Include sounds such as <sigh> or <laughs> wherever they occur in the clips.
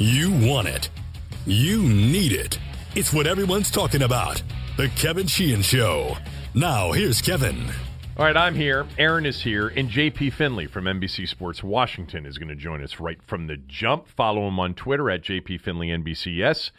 You want it. You need it. It's what everyone's talking about. The Kevin Sheehan Show. Now, here's Kevin. All right, I'm here. Aaron is here. And JP Finlay from NBC Sports Washington is going to join us right from the jump. Follow him on Twitter at JP Finlay NBCS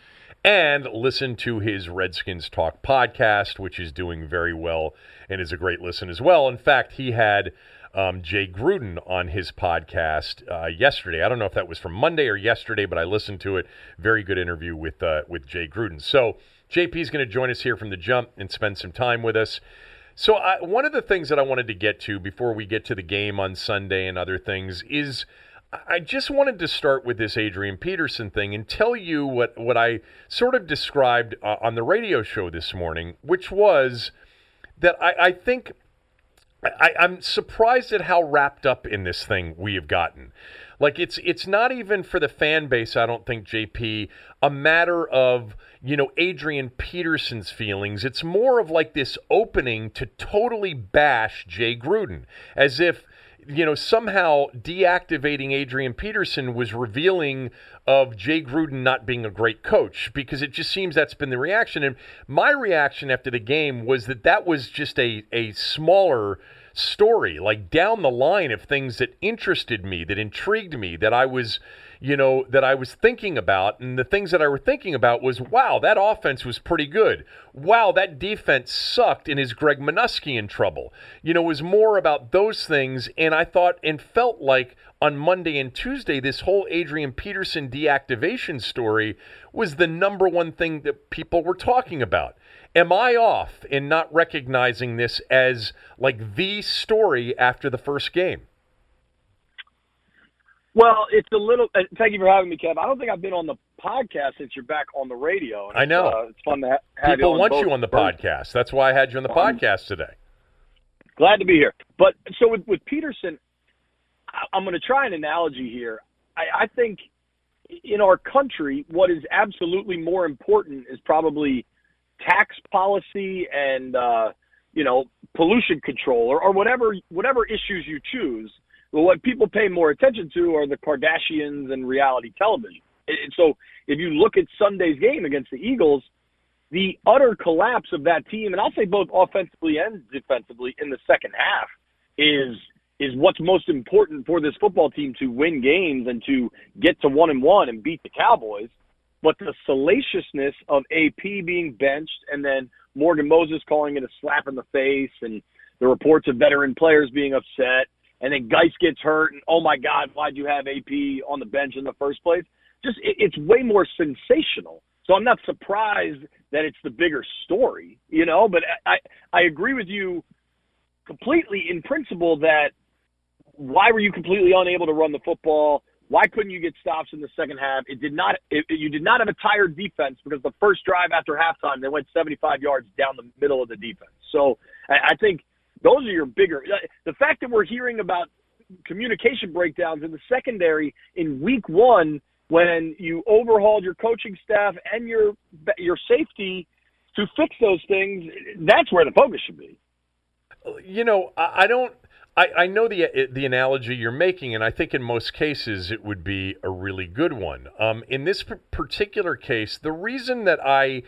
and listen to his Redskins Talk podcast, which is doing very well and is a great listen as well. In fact, he had um, Jay Gruden on his podcast uh, yesterday. I don't know if that was from Monday or yesterday, but I listened to it. Very good interview with uh, with Jay Gruden. So JP is going to join us here from the jump and spend some time with us. So, I, one of the things that I wanted to get to before we get to the game on Sunday and other things is I just wanted to start with this Adrian Peterson thing and tell you what, what I sort of described uh, on the radio show this morning, which was that I, I think I, I'm surprised at how wrapped up in this thing we have gotten. Like it's it's not even for the fan base, I don't think, JP, a matter of, you know, Adrian Peterson's feelings. It's more of like this opening to totally bash Jay Gruden. As if you know, somehow deactivating Adrian Peterson was revealing of Jay Gruden not being a great coach because it just seems that's been the reaction. And my reaction after the game was that that was just a, a smaller story, like down the line of things that interested me, that intrigued me, that I was, you know, that I was thinking about. And the things that I were thinking about was, wow, that offense was pretty good. Wow, that defense sucked. And is Greg Manusky in trouble? You know, it was more about those things. And I thought and felt like on Monday and Tuesday, this whole Adrian Peterson deactivation story was the number one thing that people were talking about. Am I off in not recognizing this as like the story after the first game? Well, it's a little. Uh, thank you for having me, Kev. I don't think I've been on the podcast since you're back on the radio. I know. Uh, it's fun to ha- have People you want you on the podcast. That's why I had you on the Um, podcast today. Glad to be here. But so with, with Peterson, I- I'm going to try an analogy here. I, I think in our country, what is absolutely more important is probably tax policy and uh, you know pollution control or, or whatever whatever issues you choose. But what people pay more attention to are the Kardashians and reality television. And so if you look at Sunday's game against the Eagles, the utter collapse of that team, and I'll say both offensively and defensively in the second half, is is what's most important for this football team to win games and to get to one and one and beat the Cowboys. But the salaciousness of AP being benched and then Morgan Moses calling it a slap in the face and the reports of veteran players being upset and then Guice gets hurt and oh my God, why'd you have AP on the bench in the first place? Just it, it's way more sensational. So I'm not surprised that it's the bigger story, you know. But I I agree with you completely in principle that why were you completely unable to run the football? Why couldn't you get stops in the second half? It did not. It, you did not have a tired defense because the first drive after halftime they went 75 yards down the middle of the defense. So I, I think those are your bigger. Uh, the fact that we're hearing about communication breakdowns in the secondary in week one when you overhauled your coaching staff and your your safety to fix those things, that's where the focus should be. You know, I, I don't. I, I know the the analogy you're making, and I think in most cases it would be a really good one. Um, in this particular case, the reason that I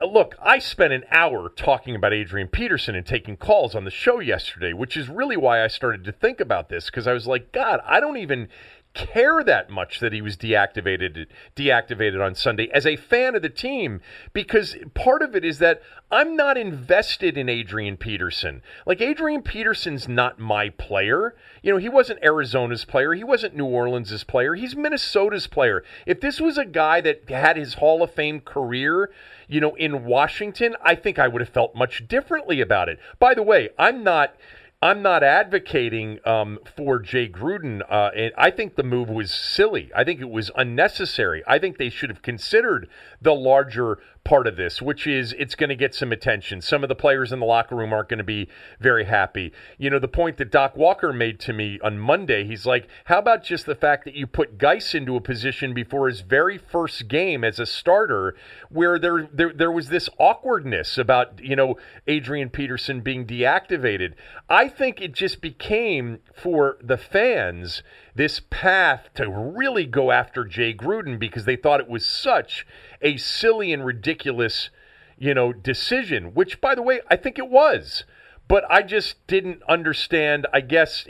look, I spent an hour talking about Adrian Peterson and taking calls on the show yesterday, which is really why I started to think about this because I was like, God, I don't even care that much that he was deactivated deactivated on Sunday as a fan of the team because part of it is that I'm not invested in Adrian Peterson. Like Adrian Peterson's not my player. You know, he wasn't Arizona's player, he wasn't New Orleans's player, he's Minnesota's player. If this was a guy that had his Hall of Fame career, you know, in Washington, I think I would have felt much differently about it. By the way, I'm not I'm not advocating um, for Jay Gruden. Uh, and I think the move was silly. I think it was unnecessary. I think they should have considered the larger part of this, which is it's going to get some attention. Some of the players in the locker room aren't going to be very happy. You know, the point that Doc Walker made to me on Monday, he's like, how about just the fact that you put Guice into a position before his very first game as a starter where there, there, there was this awkwardness about, you know, Adrian Peterson being deactivated. I think it just became for the fans this path to really go after Jay Gruden because they thought it was such a silly and ridiculous, you know, decision. Which, by the way, I think it was. But I just didn't understand. I guess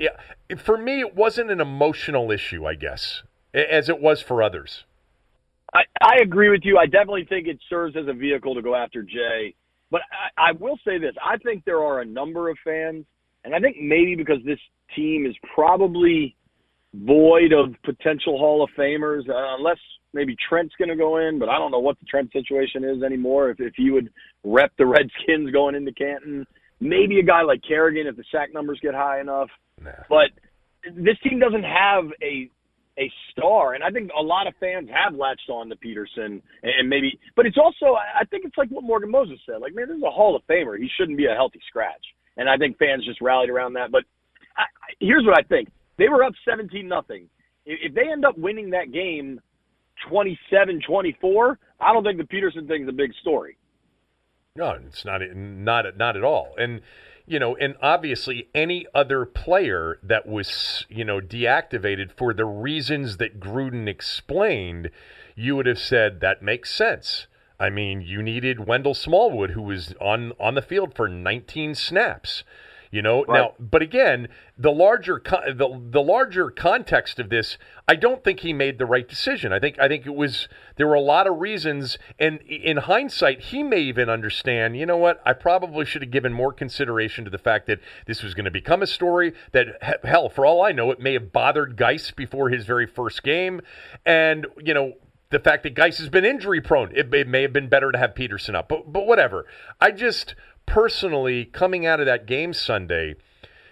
for me, it wasn't an emotional issue. I guess as it was for others. I, I agree with you. I definitely think it serves as a vehicle to go after Jay. But I, I will say this: I think there are a number of fans, and I think maybe because this team is probably void of potential Hall of Famers, uh, unless maybe Trent's going to go in. But I don't know what the Trent situation is anymore. If if he would rep the Redskins going into Canton, maybe a guy like Kerrigan if the sack numbers get high enough. Nah. But this team doesn't have a a star. And I think a lot of fans have latched on to Peterson and maybe, but it's also, I think it's like what Morgan Moses said. Like, man, this is a Hall of Famer. He shouldn't be a healthy scratch. And I think fans just rallied around that. But I, here's what I think they were up 17 nothing. If they end up winning that game 27 24, I don't think the Peterson thing is a big story. No, it's not, not, not at all. And, you know, and obviously any other player that was, you know, deactivated for the reasons that Gruden explained, you would have said that makes sense. I mean, you needed Wendell Smallwood, who was on on the field for 19 snaps. You know, right. now, but again, the larger the the larger context of this, I don't think he made the right decision. I think I think it was there were a lot of reasons, and in hindsight, he may even understand. You know what? I probably should have given more consideration to the fact that this was going to become a story. That hell, for all I know, it may have bothered Guice before his very first game, and you know the fact that Guice has been injury prone. It, it, may have been better to have Peterson up, but but whatever. I just personally, coming out of that game Sunday,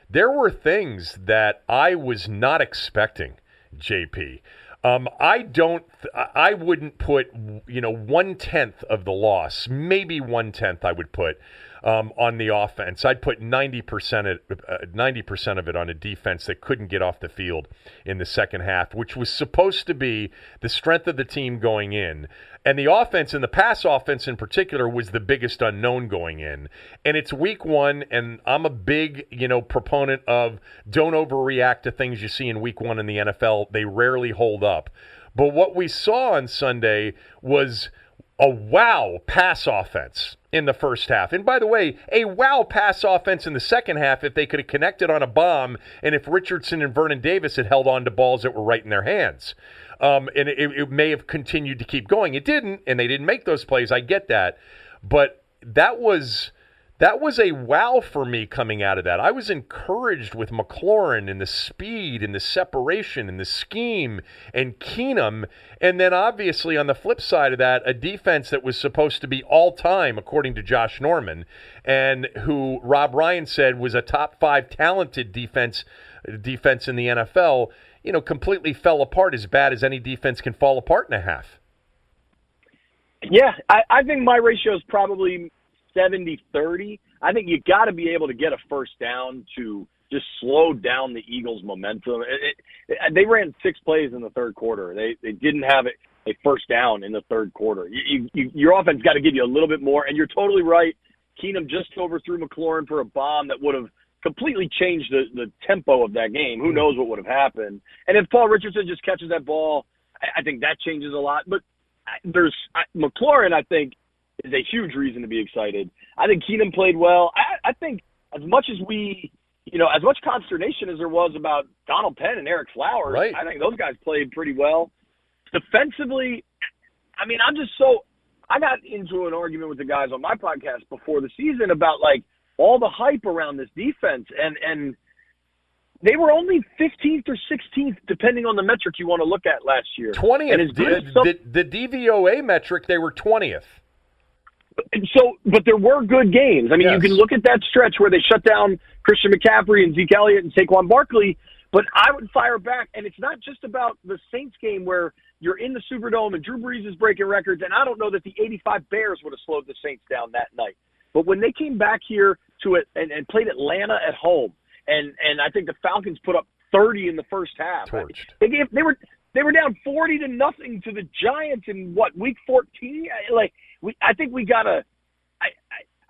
there were things that I was not expecting, JP. Um, I don't. I wouldn't put you know one tenth of the loss, maybe one tenth. I would put um, on the offense. I'd put 90% of, uh, 90% of it on a defense that couldn't get off the field in the second half, which was supposed to be the strength of the team going in. And the offense and the pass offense in particular was the biggest unknown going in. And it's week one, and I'm a big, you know, proponent of don't overreact to things you see in week one in the NFL. They rarely hold up. But what we saw on Sunday was a wow pass offense in the first half. And by the way, a wow pass offense in the second half if they could have connected on a bomb and if Richardson and Vernon Davis had held on to balls that were right in their hands. Um, and it, it may have continued to keep going. It didn't, and they didn't make those plays. I get that. But that was that was a wow for me coming out of that. I was encouraged with McLaurin and the speed and the separation and the scheme and Keenum. And then obviously on the flip side of that, a defense that was supposed to be all time, according to Josh Norman, and who Rob Ryan said was a top five talented defense defense in the NFL, you know, completely fell apart as bad as any defense can fall apart in a half. Yeah, I, I think my ratio is probably 70 30. I think you got to be able to get a first down to just slow down the Eagles' momentum. It, it, they ran six plays in the third quarter. They they didn't have a, first down in the third quarter. You, you, your offense got to give you a little bit more. And you're totally right. Keenum just overthrew McLaurin for a bomb that would have completely changed the, the tempo of that game. Who knows what would have happened? And if Paul Richardson just catches that ball, I, I think that changes a lot. But there's I, McLaurin. I think is a huge reason to be excited. I think Keenum played well. I, I think as much as we, you know, as much consternation as there was about Donald Penn and Ereck Flowers, right. I think those guys played pretty well. Defensively, I mean, I'm just so. I got into an argument with the guys on my podcast before the season about like all the hype around this defense, and and they were only 15th or 16th, depending on the metric you want to look at last year. 20th. The, the, the DVOA metric, they were 20th so, but there were good games. I mean, yes. you can look at that stretch where they shut down Christian McCaffrey and Zeke Elliott and Saquon Barkley. But I would fire back, and it's not just about the Saints game where you're in the Superdome and Drew Brees is breaking records, and I don't know that the '85 Bears would have slowed the Saints down that night. But when they came back here to it and, and played Atlanta at home, and and I think the Falcons put up 30 in the first half. Torched. They gave they were they were down 40 to nothing to the Giants in what week 14. Like we, I think we gotta. I,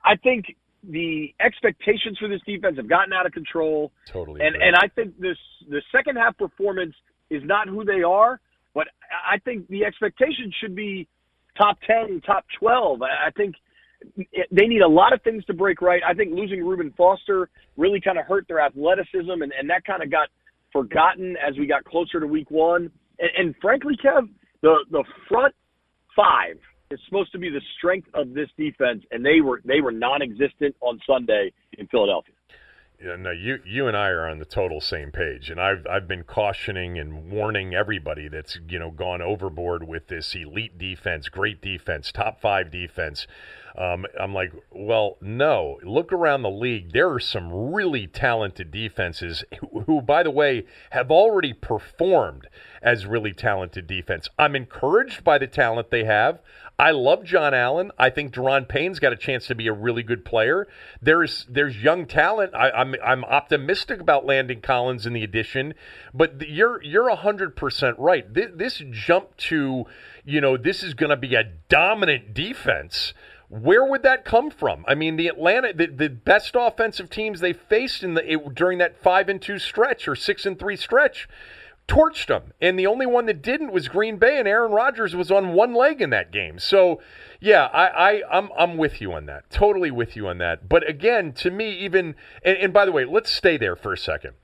I, I think the expectations for this defense have gotten out of control. Totally. And agree. and I think this the second half performance is not who they are, but I think the expectation should be top 10, top 12. I think they need a lot of things to break right. I think losing Reuben Foster really kind of hurt their athleticism, and, and that kind of got forgotten as we got closer to week one. And, and frankly, Kev, the, the front five is supposed to be the strength of this defense, and they were they were non-existent on Sunday in Philadelphia. Yeah, no, you you and I are on the total same page, and I've I've been cautioning and warning everybody that's you know gone overboard with this elite defense, great defense, top five defense. Um, I'm like, well, no. Look around the league. There are some really talented defenses who, who, by the way, have already performed as really talented defense. I'm encouraged by the talent they have. I love John Allen. I think Daron Payne's got a chance to be a really good player. There's there's young talent. I, am I'm, I'm optimistic about Landon Collins in the addition, but you're you're hundred percent right. This, this jump to, you know, this is going to be a dominant defense. Where would that come from? I mean, the Atlanta, the, the best offensive teams they faced in the it, during that five and two stretch or six and three stretch torched them. And the only one that didn't was Green Bay, and Aaron Rodgers was on one leg in that game. So, yeah, I, I I'm I'm with you on that. Totally with you on that. But again, to me, even and, and by the way, let's stay there for a second.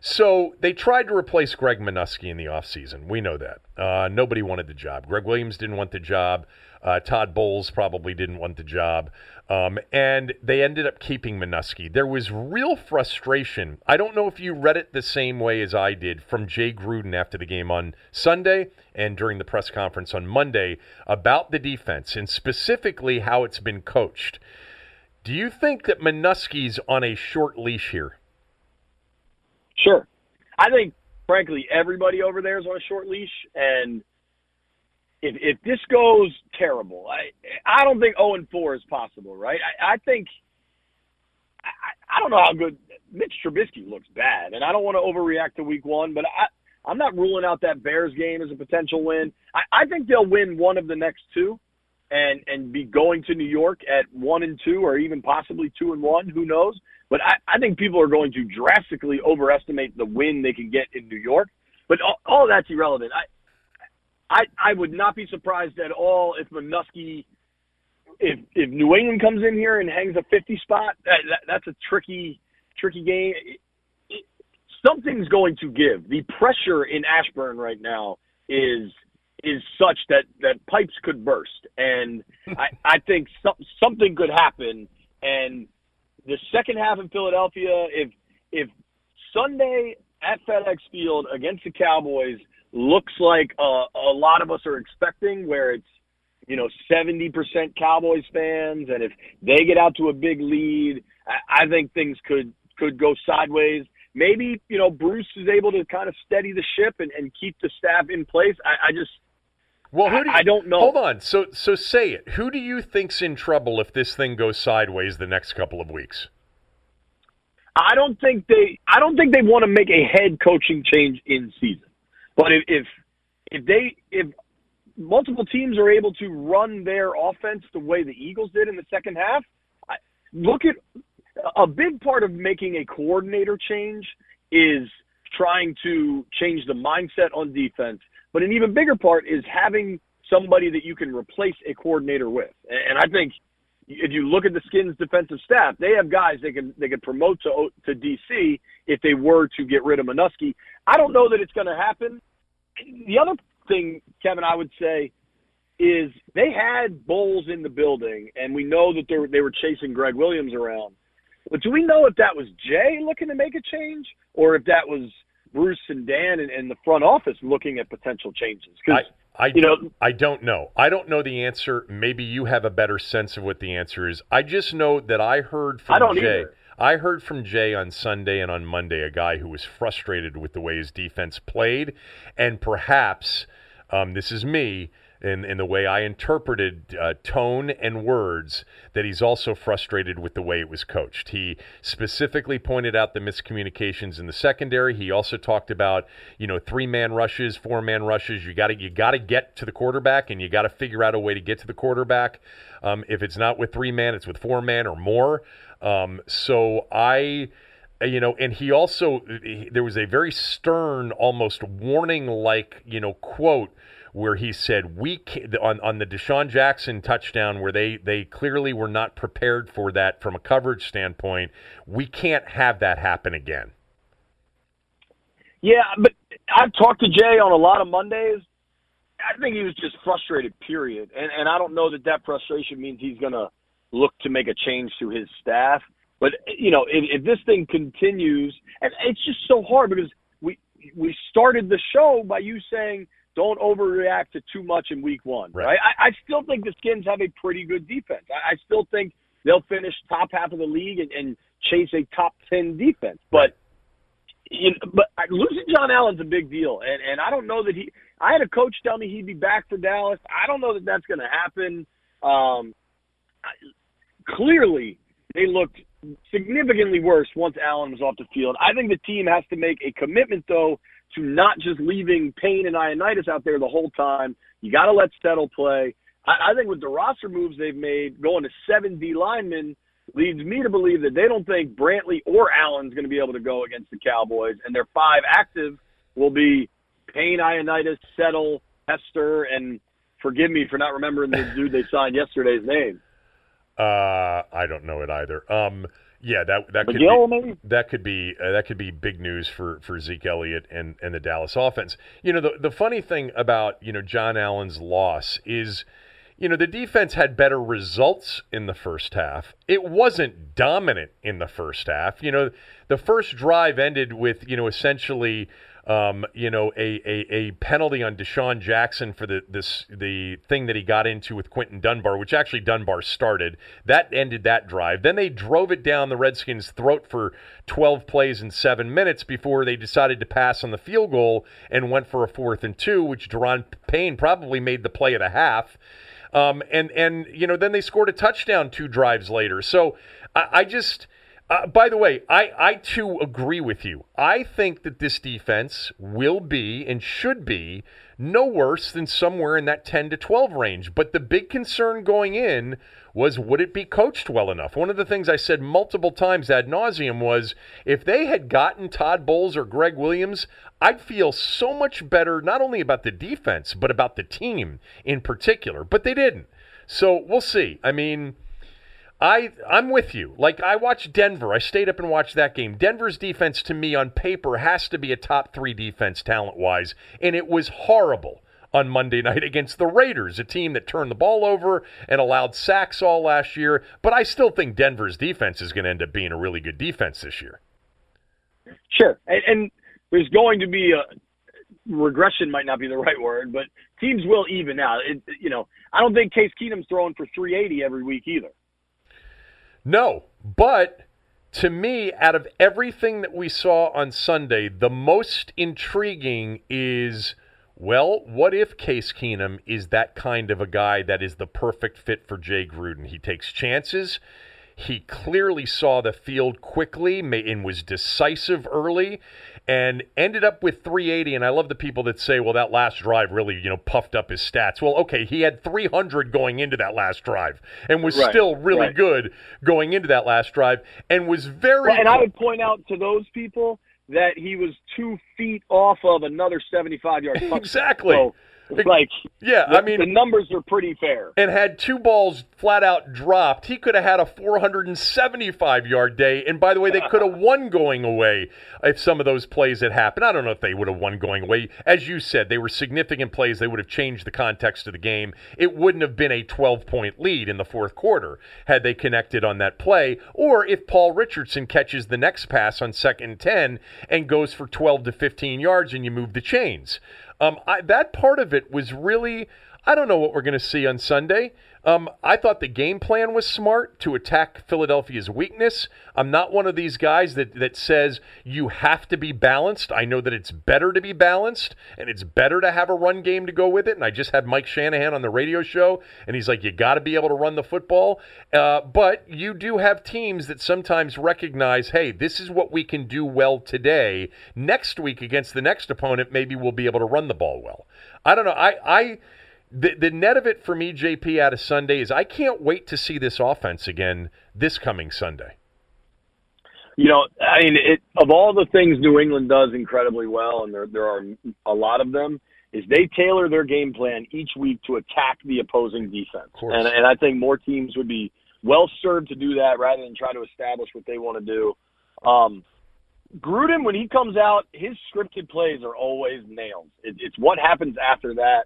So they tried to replace Greg Manusky in the offseason. We know that. Uh, nobody wanted the job. Greg Williams didn't want the job. Uh, Todd Bowles probably didn't want the job. Um, and they ended up keeping Manusky. There was real frustration. I don't know if you read it the same way as I did from Jay Gruden after the game on Sunday and during the press conference on Monday about the defense and specifically how it's been coached. Do you think that Manusky's on a short leash here? Sure. I think, frankly, everybody over there is on a short leash. And if, if this goes terrible, I, I don't think 0 and 4 is possible, right? I, I think, I, I don't know how good Mitch Trubisky looks bad. And I don't want to overreact to week one, but I, I'm not ruling out that Bears game as a potential win. I, I think they'll win one of the next two and and be going to New York at one and two or even possibly two and one. Who knows? But I, I think people are going to drastically overestimate the win they can get in New York. But all, all that's irrelevant. I, I I would not be surprised at all if Manusky, if if New England comes in here and hangs a 50 spot, that, that, that's a tricky tricky game. It, it, something's going to give. The pressure in Ashburn right now is is such that that pipes could burst, and <laughs> I I think some, something could happen and the second half in Philadelphia, if if Sunday at FedEx Field against the Cowboys looks like a, a lot of us are expecting, where it's you know 70% Cowboys fans, and if they get out to a big lead, I, I think things could could go sideways. Maybe you know Bruce is able to kind of steady the ship and, and keep the staff in place. I, I just well, who do you, I don't know. Hold on. So, so say it. Who do you think's in trouble if this thing goes sideways the next couple of weeks? I don't think they. I don't think they want to make a head coaching change in season. But if if, if they if multiple teams are able to run their offense the way the Eagles did in the second half, I, look at a big part of making a coordinator change is trying to change the mindset on defense but an even bigger part is having somebody that you can replace a coordinator with. And I think if you look at the Skins defensive staff, they have guys they can they can promote to to DC if they were to get rid of Manusky. I don't know that it's going to happen. The other thing, Kevin, I would say is they had Bowles in the building, and we know that they were, they were chasing Greg Williams around. But do we know if that was Jay looking to make a change, or if that was Bruce and Dan and, and the front office looking at potential changes? Because I, you know, I don't know. I don't know the answer. Maybe you have a better sense of what the answer is. I just know that I heard from I don't Jay. Either. I heard from Jay on Sunday and on Monday a guy who was frustrated with the way his defense played, and perhaps um, this is me in, in the way I interpreted uh, tone and words, that he's also frustrated with the way it was coached. He specifically pointed out the miscommunications in the secondary. He also talked about, you know, three man rushes, four man rushes. You got to you got to get to the quarterback, and you got to figure out a way to get to the quarterback. Um, if it's not with three man, it's with four man or more. Um, so I, you know, and he also he, there was a very stern, almost warning-like, you know, quote where he said we on on the DeSean Jackson touchdown where they they clearly were not prepared for that from a coverage standpoint. We can't have that happen again. Yeah, but I've talked to Jay on a lot of Mondays. I think he was just frustrated, period. And and I don't know that that frustration means he's going to look to make a change to his staff. But you know, if, if this thing continues, and it's just so hard because we we started the show by you saying don't overreact to too much in week one, right? right? I, I still think the Skins have a pretty good defense. I, I still think they'll finish top half of the league and, and chase a top ten defense. But you know, but losing John Allen's a big deal, and and I don't know that he. I had a coach tell me he'd be back for Dallas. I don't know that that's going to happen. Um, I, clearly, they looked significantly worse once Allen was off the field. I think the team has to make a commitment, though, to not just leaving Payne and Ioannidis out there the whole time. You got to let Settle play. I, I think with the roster moves they've made, going to seven D linemen leads me to believe that they don't think Brantley or Allen's going to be able to go against the Cowboys, and their five active will be Payne, Ioannidis, Settle, Hester, and forgive me for not remembering the <laughs> dude they signed yesterday's name. Uh, I don't know it either. Um, yeah, that that could be maybe? that could be uh, that could be big news for for Zeke Elliott and and the Dallas offense. You know, the the funny thing about you know John Allen's loss is. You know, the defense had better results in the first half. It wasn't dominant in the first half. You know, the first drive ended with, you know, essentially um, you know, a, a, a penalty on DeSean Jackson for the this the thing that he got into with Quinton Dunbar, which actually Dunbar started. That ended that drive. Then they drove it down the Redskins' throat for 12 plays in seven minutes before they decided to pass on the field goal and went for a fourth and two, which Daron Payne probably made the play at a half. Um, and and you know then they scored a touchdown two drives later. So I, I just uh, by the way, I, I too agree with you. I think that this defense will be and should be no worse than somewhere in that 10 to 12 range. But the big concern going in was would it be coached well enough? One of the things I said multiple times ad nauseum was if they had gotten Todd Bowles or Greg Williams, I'd feel so much better not only about the defense, but about the team in particular. But they didn't. So we'll see. I mean, I I'm with you. Like I watched Denver. I stayed up and watched that game. Denver's defense to me on paper has to be a top 3 defense talent-wise, and it was horrible on Monday <laughs> night against the Raiders, a team that turned the ball over and allowed sacks all last year, but I still think Denver's defense is going to end up being a really good defense this year. Sure. And, and there's going to be a regression might not be the right word, but teams will even out. It, you know, I don't think Case Keenum's throwing for 380 every week either. No, but to me, out of everything that we saw on Sunday, the most intriguing is well, what if Case Keenum is that kind of a guy that is the perfect fit for Jay Gruden? He takes chances. He clearly saw the field quickly and was decisive early and ended up with 380. And I love the people that say, well, that last drive really, you know, puffed up his stats. Well, okay, he had 300 going into that last drive and was right, still really right. good going into that last drive and was very. Well, and I would point out to those people that he was two feet off of another 75 yard touchdown. <laughs> Exactly. So, like, yeah, the, I mean, the numbers are pretty fair. And had two balls flat out dropped, he could have had a 475 yard day. And by the way, they could have <laughs> won going away if some of those plays had happened. I don't know if they would have won going away. As you said, they were significant plays. They would have changed the context of the game. It wouldn't have been a 12 point lead in the fourth quarter had they connected on that play. Or if Paul Richardson catches the next pass on second 10 and goes for 12 to 15 yards and you move the chains. Um, I, that part of it was really. I don't know what we're going to see on Sunday. Um, I thought the game plan was smart to attack Philadelphia's weakness. I'm not one of these guys that, that says you have to be balanced. I know that it's better to be balanced and it's better to have a run game to go with it. And I just had Mike Shanahan on the radio show, and he's like, you got to be able to run the football. Uh, but you do have teams that sometimes recognize, hey, this is what we can do well today. Next week against the next opponent, maybe we'll be able to run the ball well. I don't know. I. I the, the net of it for me, JP, out of Sunday is I can't wait to see this offense again this coming Sunday. You know, I mean, it, of all the things New England does incredibly well, and there there are a lot of them, is they tailor their game plan each week to attack the opposing defense. And, and I think more teams would be well served to do that rather than try to establish what they want to do. Um, Gruden, when he comes out, his scripted plays are always nails. It, it's what happens after that.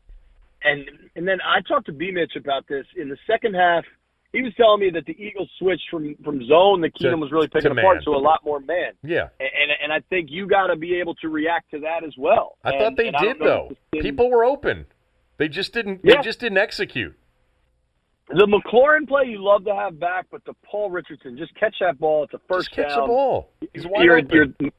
And and then I talked to B Mitch about this in the second half. He was telling me that the Eagles switched from from zone that Keenum was really picking apart man. to a lot more man. Yeah, and and, and I think you got to be able to react to that as well. I and, thought they did though. People were open. They just didn't. Yeah. They just didn't execute. The McLaurin play you love to have back, but the Paul Richardson just catch that ball. It's a first just catch down. the ball. He's wide you're, open. You're,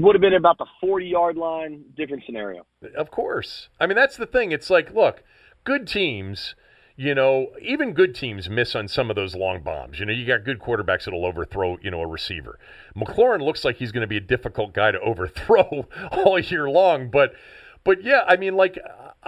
would have been about the 40 yard line. Different scenario. Of course. I mean, that's the thing. It's like, look, good teams, you know, even good teams miss on some of those long bombs. You know, you got good quarterbacks that'll overthrow, you know, a receiver. McLaurin looks like he's going to be a difficult guy to <laughs> overthrow all year long, but but yeah, I mean, like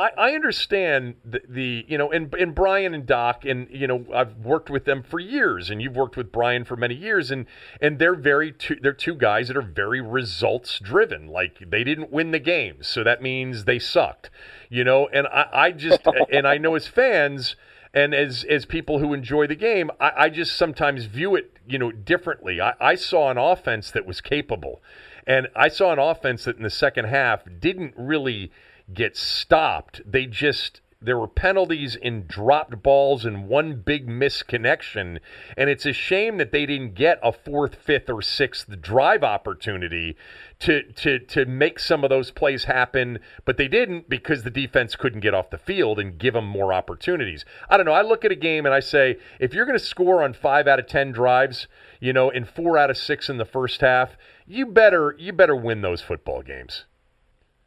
I, I understand the, the you know, and and Brian and Doc, and you know, I've worked with them for years, and you've worked with Brian for many years, and and they're very two, they're two guys that are very results driven. Like they didn't win the game, so that means they sucked, you know. And I, I just <laughs> and I know as fans and as as people who enjoy the game, I, I just sometimes view it, you know, differently. I, I saw an offense that was capable, and I saw an offense that in the second half didn't really get stopped. They just there were penalties in dropped balls and one big misconnection. And it's a shame that they didn't get a fourth, fifth, or sixth drive opportunity to, to, to make some of those plays happen. But they didn't because the defense couldn't get off the field and give them more opportunities. I don't know. I look at a game and I say, if you're going to score on five out of 10 drives, you know, in four out of six in the first half, you better, you better win those football games.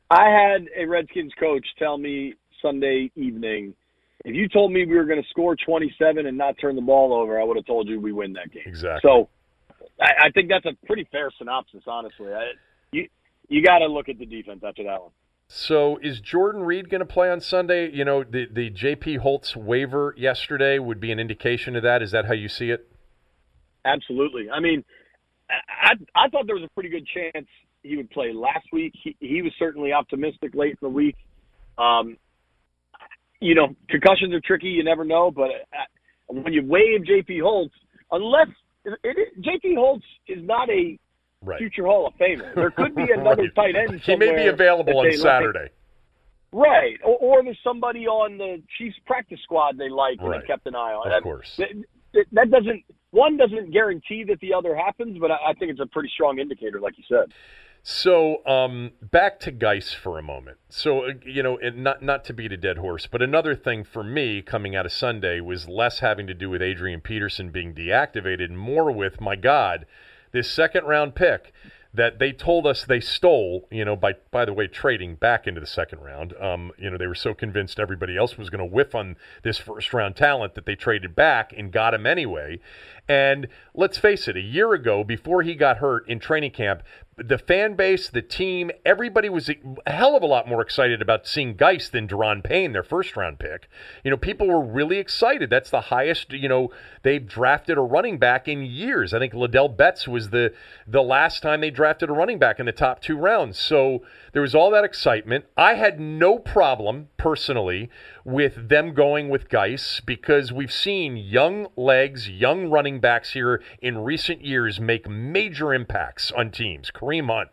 I had a Redskins coach tell me Sunday evening, if you told me we were going to score 27 and not turn the ball over, I would have told you we win that game. Exactly. So I, I think that's a pretty fair synopsis, honestly. I, you you got to look at the defense after that one. So is Jordan Reed going to play on Sunday? You know, the the JP Holtz waiver yesterday would be an indication of that. Is that how you see it? Absolutely. I mean, I I thought there was a pretty good chance he would play last week. He, he was certainly optimistic late in the week. Um, you know, concussions are tricky. You never know. But uh, when you waive J.P. Holtz, unless it, it, J.P. Holtz is not a right. future Hall of Famer, there could be <laughs> another right. tight end. He may be available on Saturday. Right, or, or, there's somebody on the Chiefs practice squad they like right. and they kept an eye on. Of that, course, that, that, doesn't one doesn't guarantee that the other happens, but I, I think it's a pretty strong indicator, like you said. So um, back to Guice for a moment. So uh, you know, not not to beat a dead horse, but another thing for me coming out of Sunday was less having to do with Adrian Peterson being deactivated, more with my God, this second round pick that they told us they stole, you know, by by the way, trading back into the second round. Um, you know, they were so convinced everybody else was going to whiff on this first round talent that they traded back and got him anyway. And let's face it, a year ago, before he got hurt in training camp, the fan base, the team, everybody was a hell of a lot more excited about seeing Guice than Daron Payne, their first round pick. You know, people were really excited. That's the highest, you know, they've drafted a running back in years. I think Ladell Betts was the the last time they drafted a running back in the top two rounds. So there was all that excitement. I had no problem personally with them going with Guice because we've seen young legs, young running backs here in recent years make major impacts on teams. Kareem Hunt,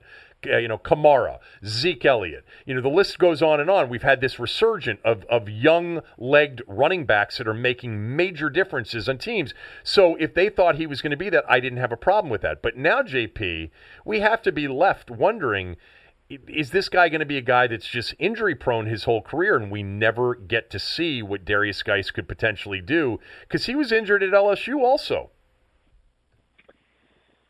uh, you know, Kamara, Zeke Elliott. You know, the list goes on and on. We've had this resurgent of, of young legged running backs that are making major differences on teams. So if they thought he was going to be that, I didn't have a problem with that. But now, JP, we have to be left wondering is this guy going to be a guy that's just injury prone his whole career and we never get to see what Derrius Guice could potentially do because he was injured at LSU also.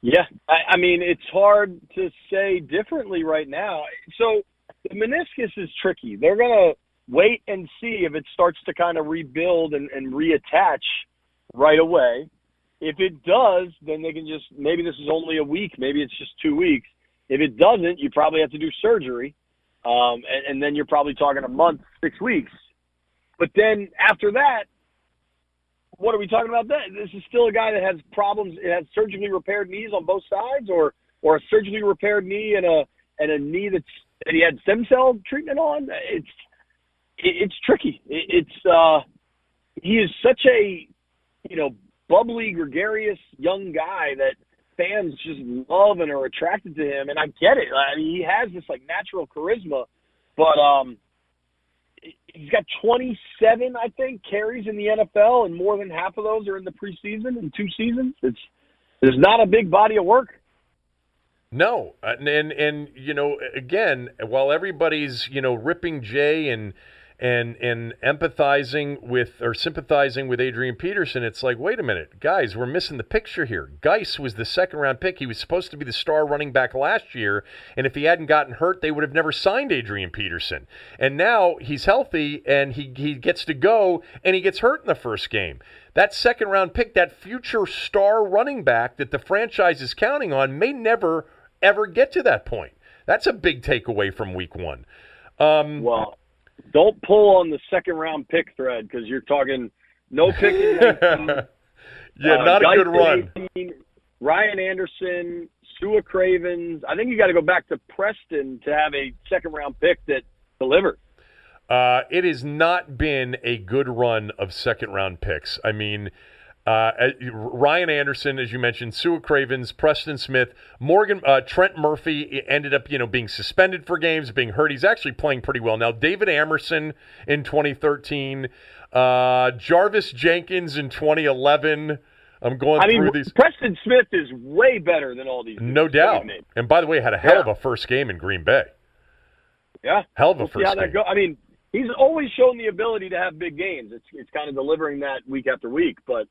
Yeah, I, I mean it's hard to say differently right now. So the meniscus is tricky. They're going to wait and see if it starts to kind of rebuild and, and reattach right away. If it does, then they can just maybe this is only a week, maybe it's just two weeks if it doesn't, you probably have to do surgery, um, and, and then you're probably talking a month, six weeks. But then after that, what are we talking about? Then this is still a guy that has problems. It has surgically repaired knees on both sides, or or a surgically repaired knee and a and a knee that's that he had stem cell treatment on. It's it's tricky. It's uh, he is such a you know bubbly, gregarious young guy that fans just love and are attracted to him. And I get it. I mean, he has this like natural charisma, but um, he's got 27, I think, carries in the NFL, and more than half of those are in the preseason in two seasons. It's there's not a big body of work. No, and and, and you know, again, while everybody's you know ripping Jay and and and empathizing with or sympathizing with Adrian Peterson, it's like, wait a minute, guys, we're missing the picture here. Guice was the second round pick. He was supposed to be the star running back last year, and if he hadn't gotten hurt, they would have never signed Adrian Peterson. And now he's healthy and he he gets to go and he gets hurt in the first game. That second round pick, that future star running back that the franchise is counting on, may never ever get to that point. That's a big takeaway from week one. Um, well, don't pull on the second round pick thread because you're talking no pick. <laughs> yeah, uh, not a good run. 18, Ryan Anderson, Sua Cravens. I think you got to go back to Preston to have a second round pick that delivered. Uh, it has not been a good run of second round picks. I mean, uh, Ryan Anderson, as you mentioned, Sua Cravens, Preston Smith, Morgan, uh, Trent Murphy ended up, you know, being suspended for games, being hurt. He's actually playing pretty well now. David Amerson in 2013, uh, Jarvis Jenkins in 2011. I'm going I through mean, these. Preston Smith is way better than all these. No doubt. And by the way, had a hell yeah. of a first game in Green Bay. Yeah, hell of a we'll first game. Go. I mean, he's always shown the ability to have big games. It's it's kind of delivering that week after week, but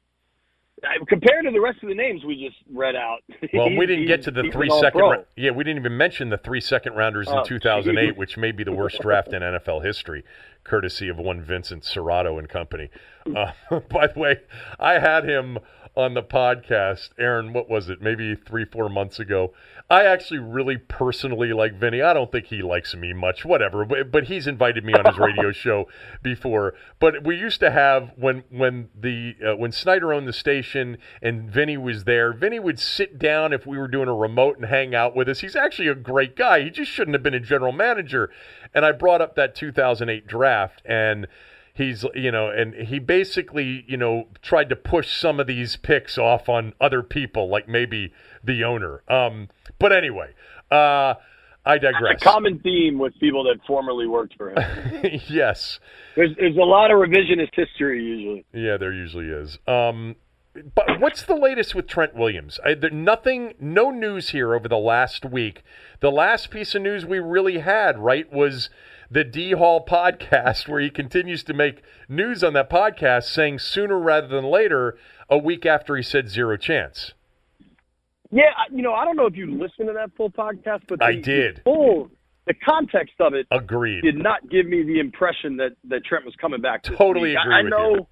compared to the rest of the names we just read out. <laughs> Well, we didn't get to the three second. Ra- yeah, we didn't even mention the three second rounders in oh, 2008, geez. <laughs> which may be the worst draft in NFL history, courtesy of one Vincent Cerrato and company. <laughs> Uh, by the way, I had him on the podcast, Aaron. What was it? Maybe three, four months ago, I actually really personally like Vinny. I don't think he likes me much, whatever. But, but he's invited me on his radio <laughs> show before. But we used to have when when the uh, when Snyder owned the station and Vinny was there. Vinny would sit down if we were doing a remote and hang out with us. He's actually a great guy. He just shouldn't have been a general manager. And I brought up that 2008 draft and he's you know and he basically you know tried to push some of these picks off on other people like maybe the owner um but anyway uh I digress. A common theme with people that formerly worked for him. <laughs> yes. There's there's a lot of revisionist history usually. Yeah, there usually is. Um, but what's the latest with Trent Williams? I, there, nothing, no news here over the last week. The last piece of news we really had, right, was the D Hall podcast, where he continues to make news on that podcast, saying sooner rather than later, a week after he said zero chance. Yeah, you know, I don't know if you listened to that full podcast, but the, I did. The full the context of it agreed did not give me the impression that that Trent was coming back. Totally week. agree I, I know.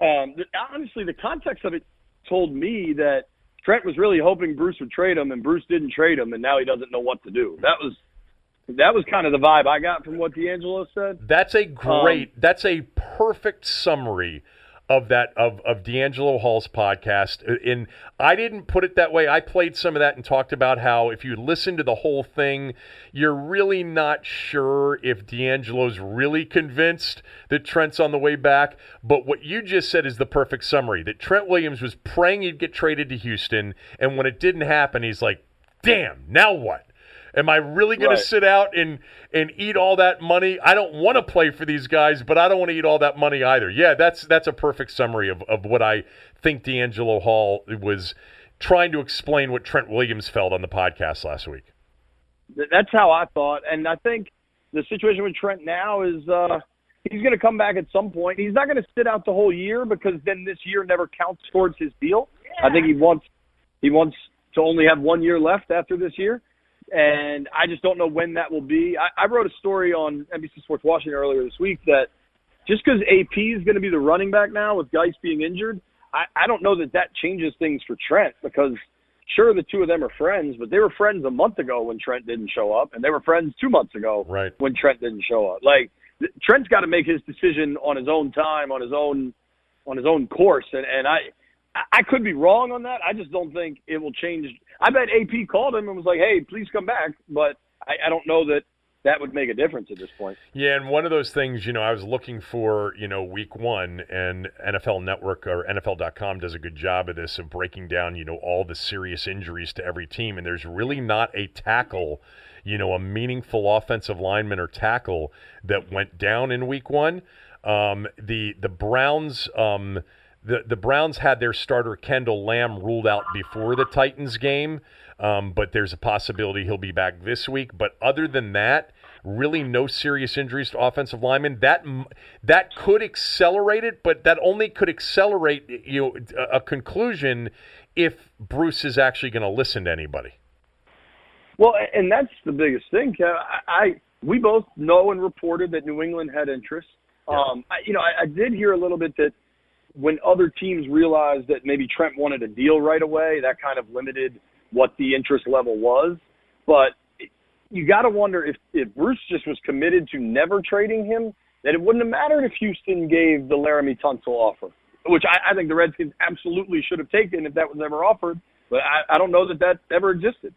Um, honestly, the context of it told me that Trent was really hoping Bruce would trade him, and Bruce didn't trade him, and now he doesn't know what to do. That was that was kind of the vibe I got from what D'Angelo said. That's a great. Um, that's a perfect summary of that of of D'Angelo Hall's podcast. And I didn't put it that way. I played some of that and talked about how if you listen to the whole thing, you're really not sure if D'Angelo's really convinced that Trent's on the way back. But what you just said is the perfect summary. That Trent Williams was praying he'd get traded to Houston, and when it didn't happen, he's like, "Damn, now what?" Am I really going right. to sit out and and eat all that money? I don't want to play for these guys, but I don't want to eat all that money either. Yeah, that's that's a perfect summary of, of what I think D'Angelo Hall was trying to explain what Trent Williams felt on the podcast last week. That's how I thought, and I think the situation with Trent now is uh, he's going to come back at some point. He's not going to sit out the whole year because then this year never counts towards his deal. Yeah. I think he wants he wants to only have one year left after this year and I just don't know when that will be. I, I wrote a story on NBC Sports Washington earlier this week that just because AP is going to be the running back now with Guice being injured, I, I don't know that that changes things for Trent because sure the two of them are friends, but they were friends a month ago when Trent didn't show up, and they were friends two months ago right. when Trent didn't show up. Like Trent's got to make his decision on his own time, on his own on his own course, and and I I could be wrong on that. I just don't think it will change. I bet AP called him and was like, "Hey, please come back," but I, I don't know that that would make a difference at this point. Yeah, and one of those things, you know, I was looking for, you know, week one, and NFL Network or NFL.com does a good job of this of breaking down, you know, all the serious injuries to every team, and there's really not a tackle, you know, a meaningful offensive lineman or tackle that went down in week one. Um, the the Browns. Um, the, the Browns had their starter Kendall Lamm ruled out before the Titans game, um, but there's a possibility he'll be back this week. But other than that, really no serious injuries to offensive linemen. That that could accelerate it, but that only could accelerate you know, a conclusion if Bruce is actually going to listen to anybody. Well, and that's the biggest thing. I, I we both know and reported that New England had interest. Yeah. Um, I, you know, I, I did hear a little bit that when other teams realized that maybe Trent wanted a deal right away, that kind of limited what the interest level was. But you got to wonder if, if Bruce just was committed to never trading him, that it wouldn't have mattered if Houston gave the Laremy Tunsil offer, which I, I think the Redskins absolutely should have taken if that was ever offered. But I, I don't know that that ever existed.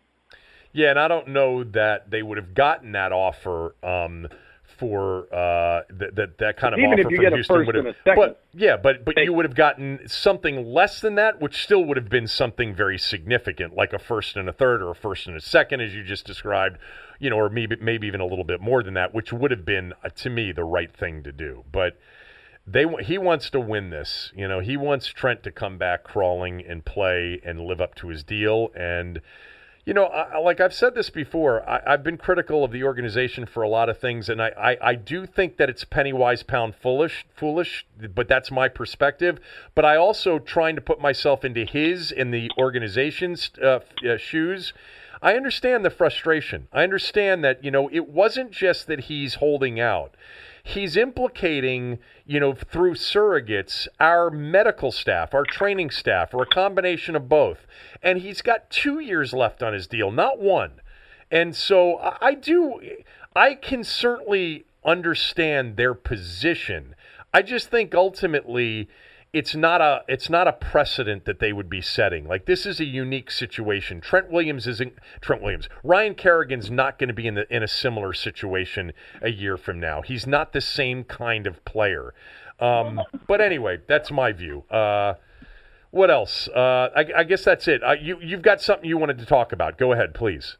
Yeah, and I don't know that they would have gotten that offer. Um, for uh, that, that that kind of Even offer if you from get Houston would have, and a second, but yeah, but but you would have gotten something less than that, which still would have been something very significant, like a first and a third or a first and a second, as you just described, you know, or maybe maybe even a little bit more than that, which would have been uh, to me the right thing to do, but. They, he wants to win this. You know, he wants Trent to come back crawling and play and live up to his deal. And you know, I, like I've said this before, I, have been critical of the organization for a lot of things, and I, I, I, do think that it's penny wise, pound foolish, foolish. But that's my perspective. But I also trying to put myself into his in the organization's uh, uh, shoes. I understand the frustration. I understand that you know it wasn't just that he's holding out he's implicating, you know, through surrogates, our medical staff, our training staff, or a combination of both. And he's got two years left on his deal, not one. And so I do, I can certainly understand their position. I just think ultimately it's not a it's not a precedent that they would be setting. Like this is a unique situation. Trent Williams isn't Trent Williams. Ryan Kerrigan's not going to be in the in a similar situation a year from now. He's not the same kind of player. Um, but anyway, that's my view. Uh, what else? Uh, I, I, guess that's it. Uh, you you've got something you wanted to talk about. Go ahead, please.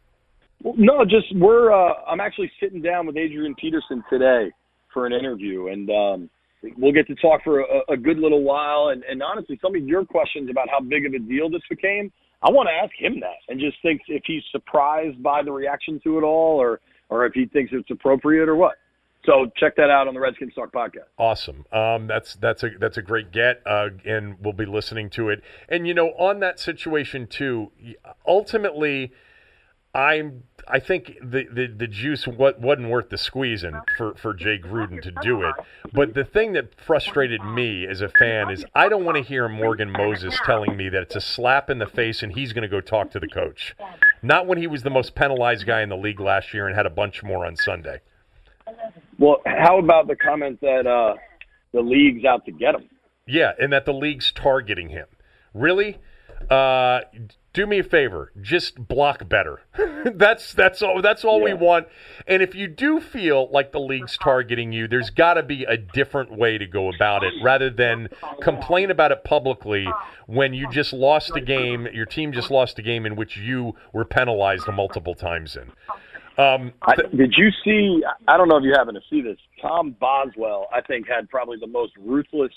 No, just we're. Uh, I'm actually sitting down with Adrian Peterson today for an interview, and um, we'll get to talk for a, a good little while. And, and honestly, some of your questions about how big of a deal this became, I want to ask him that and just think if he's surprised by the reaction to it all, or or if he thinks it's appropriate or what. So check that out on the Redskins Talk podcast. Awesome. Um, that's that's a that's a great get, uh, and we'll be listening to it. And you know, on that situation too, ultimately I'm I think the, the, the juice what wasn't worth the squeezing for, for Jay Gruden to do it. But the thing that frustrated me as a fan is I don't want to hear Morgan Moses telling me that it's a slap in the face and he's going to go talk to the coach. Not when he was the most penalized guy in the league last year and had a bunch more on Sunday. Well, how about the comment that uh, the league's out to get him? Yeah, and that the league's targeting him. Really? Uh, do me a favor, just block better. <laughs> that's that's all that's all yeah. we want. And if you do feel like the league's targeting you, there's got to be a different way to go about it rather than complain about it publicly when you just lost a game, your team just lost a game in which you were penalized multiple times in. Um, th- I, did you see? I don't know if you happen to see this. Tom Boswell, I think, had probably the most ruthless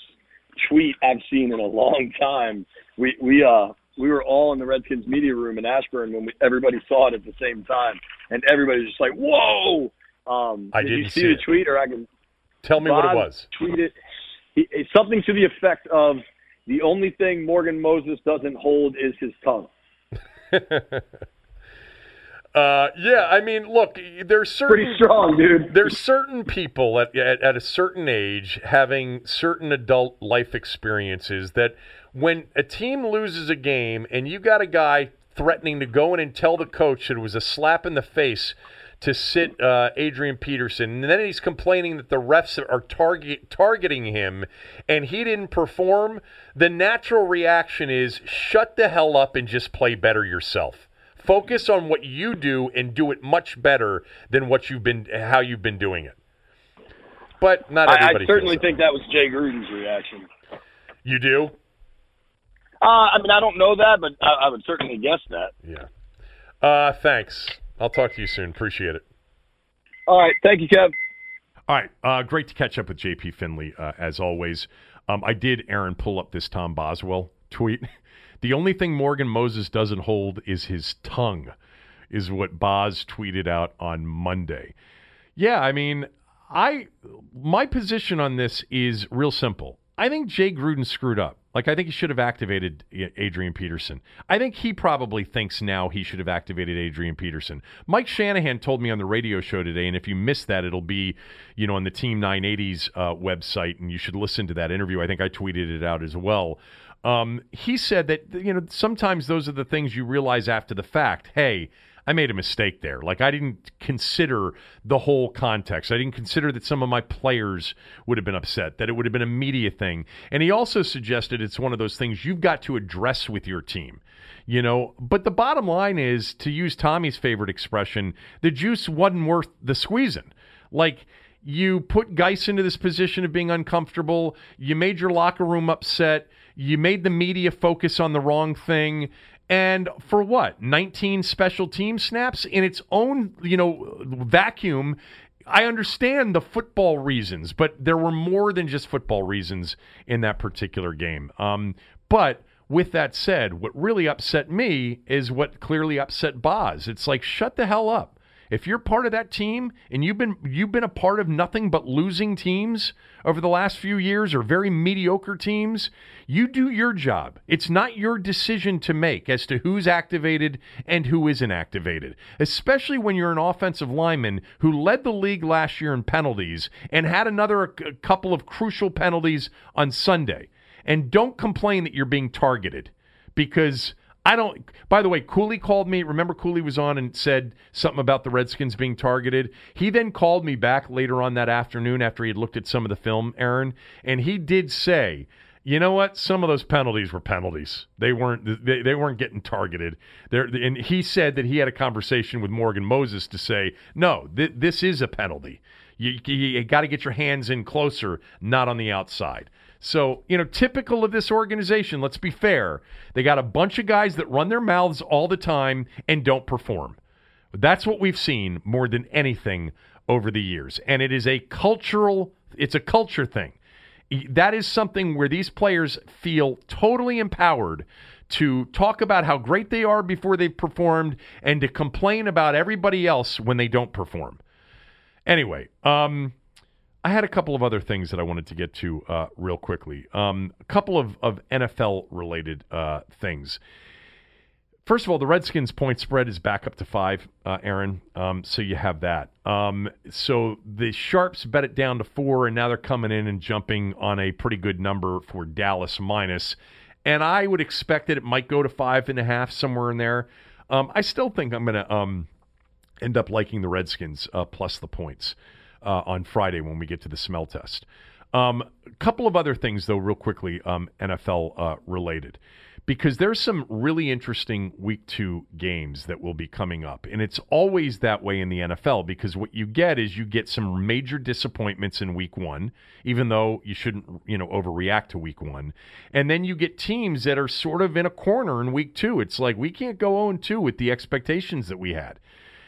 tweet I've seen in a long time. We we uh we were all in the Redskins media room in Ashburn when we, everybody saw it at the same time, and everybody was just like, "Whoa!" Um, I did didn't you see, see the tweet, or I can tell me Bob what it was. Tweeted he, something to the effect of, "The only thing Morgan Moses doesn't hold is his tongue." <laughs> Uh, yeah, I mean, look, there's certain pretty strong, dude. There's certain people at, at at a certain age having certain adult life experiences that when a team loses a game and you got a guy threatening to go in and tell the coach that it was a slap in the face to sit uh, Adrian Peterson, and then he's complaining that the refs are target targeting him, and he didn't perform. The natural reaction is shut the hell up and just play better yourself. Focus on what you do and do it much better than what you've been how you've been doing it. But not everybody. I, I certainly think that was Jay Gruden's reaction. You do? Uh, I mean, I don't know that, but I, I would certainly guess that. Yeah. Uh, thanks. I'll talk to you soon. Appreciate it. All right. Thank you, Kev. All right. Uh, great to catch up with JP Finlay, uh, as always. Um, I did, Aaron, pull up this Tom Boswell tweet. <laughs> The only thing Morgan Moses doesn't hold is his tongue, is what Boz tweeted out on Monday. Yeah, I mean, I my position on this is real simple. I think Jay Gruden screwed up. Like, I think he should have activated Adrian Peterson. I think he probably thinks now he should have activated Adrian Peterson. Mike Shanahan told me on the radio show today, and if you missed that, it'll be, you know, on the Team 980's uh, website, and you should listen to that interview. I think I tweeted it out as well. Um, he said that, you know, sometimes those are the things you realize after the fact. Hey, I made a mistake there. Like I didn't consider the whole context. I didn't consider that some of my players would have been upset, that it would have been a media thing. And he also suggested it's one of those things you've got to address with your team. You know, but the bottom line is to use Tommy's favorite expression, the juice wasn't worth the squeezing. Like you put Guice into this position of being uncomfortable, you made your locker room upset, you made the media focus on the wrong thing and for what? 19 special team snaps in its own, you know, vacuum. I understand the football reasons, but there were more than just football reasons in that particular game. Um, but with that said, what really upset me is what clearly upset Boz. It's like, shut the hell up. If you're part of that team and you've been you've been a part of nothing but losing teams over the last few years or very mediocre teams, you do your job. It's not your decision to make as to who's activated and who isn't activated, especially when you're an offensive lineman who led the league last year in penalties and had another couple of crucial penalties on Sunday. And don't complain that you're being targeted because I don't. By the way, Cooley called me. Remember, Cooley was on and said something about the Redskins being targeted. He then called me back later on that afternoon after he had looked at some of the film, Aaron, and he did say, "You know what? Some of those penalties were penalties. They weren't. They, they weren't getting targeted." There, and he said that he had a conversation with Morgan Moses to say, "No, th- this is a penalty. You, you, you got to get your hands in closer, not on the outside." So, you know, typical of this organization, let's be fair, they got a bunch of guys that run their mouths all the time and don't perform. That's what we've seen more than anything over the years. And it is a cultural, it's a culture thing. That is something where these players feel totally empowered to talk about how great they are before they've performed and to complain about everybody else when they don't perform. Anyway, um, I had a couple of other things that I wanted to get to uh, real quickly. Um, a couple of, of NFL related uh, things. First of all, the Redskins point spread is back up to five, uh, Aaron. Um, so you have that. Um, so the Sharps bet it down to four, and now they're coming in and jumping on a pretty good number for Dallas minus. And I would expect that it might go to five and a half, somewhere in there. Um, I still think I'm going to um, end up liking the Redskins uh, plus the points uh, on Friday when we get to the smell test. A um, couple of other things, though, real quickly, um, NFL uh, related, because there's some really interesting week two games that will be coming up. And it's always that way in the NFL because what you get is you get some major disappointments in week one, even though you shouldn't, you know, overreact to week one. And then you get teams that are sort of in a corner in week two. It's like we can't go 0 2 with the expectations that we had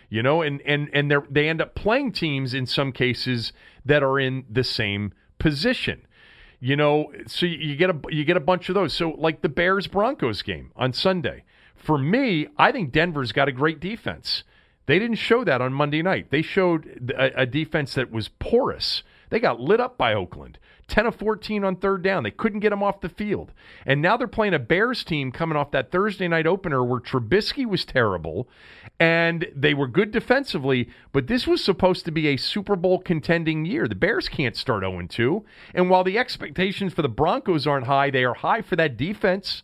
you know, and and and they they end up playing teams in some cases that are in the same position. You know, so you get a you get a bunch of those. So like the Bears Broncos game on Sunday. For me, I think Denver's got a great defense. They didn't show that on Monday night. They showed a, a defense that was porous. They got lit up by Oakland. 10 of 14 on third down. They couldn't get them off the field. And now they're playing a Bears team coming off that Thursday night opener where Trubisky was terrible and they were good defensively, but this was supposed to be a Super Bowl contending year. The Bears can't start 0 2. And while the expectations for the Broncos aren't high, they are high for that defense.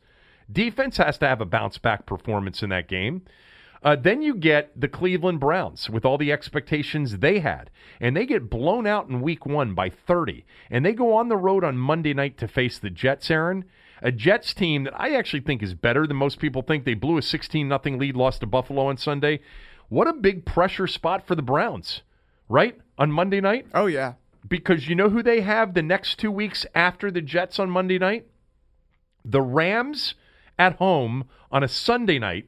Defense has to have a bounce back performance in that game. Uh, then you get the Cleveland Browns with all the expectations they had, and they get blown out in week one by 30. And they go on the road on Monday night to face the Jets, Aaron. A Jets team that I actually think is better than most people think. They blew a 16 0 lead, lost to Buffalo on Sunday. What a big pressure spot for the Browns, right? On Monday night? Oh, yeah. Because you know who they have the next two weeks after the Jets on Monday night? The Rams at home on a Sunday night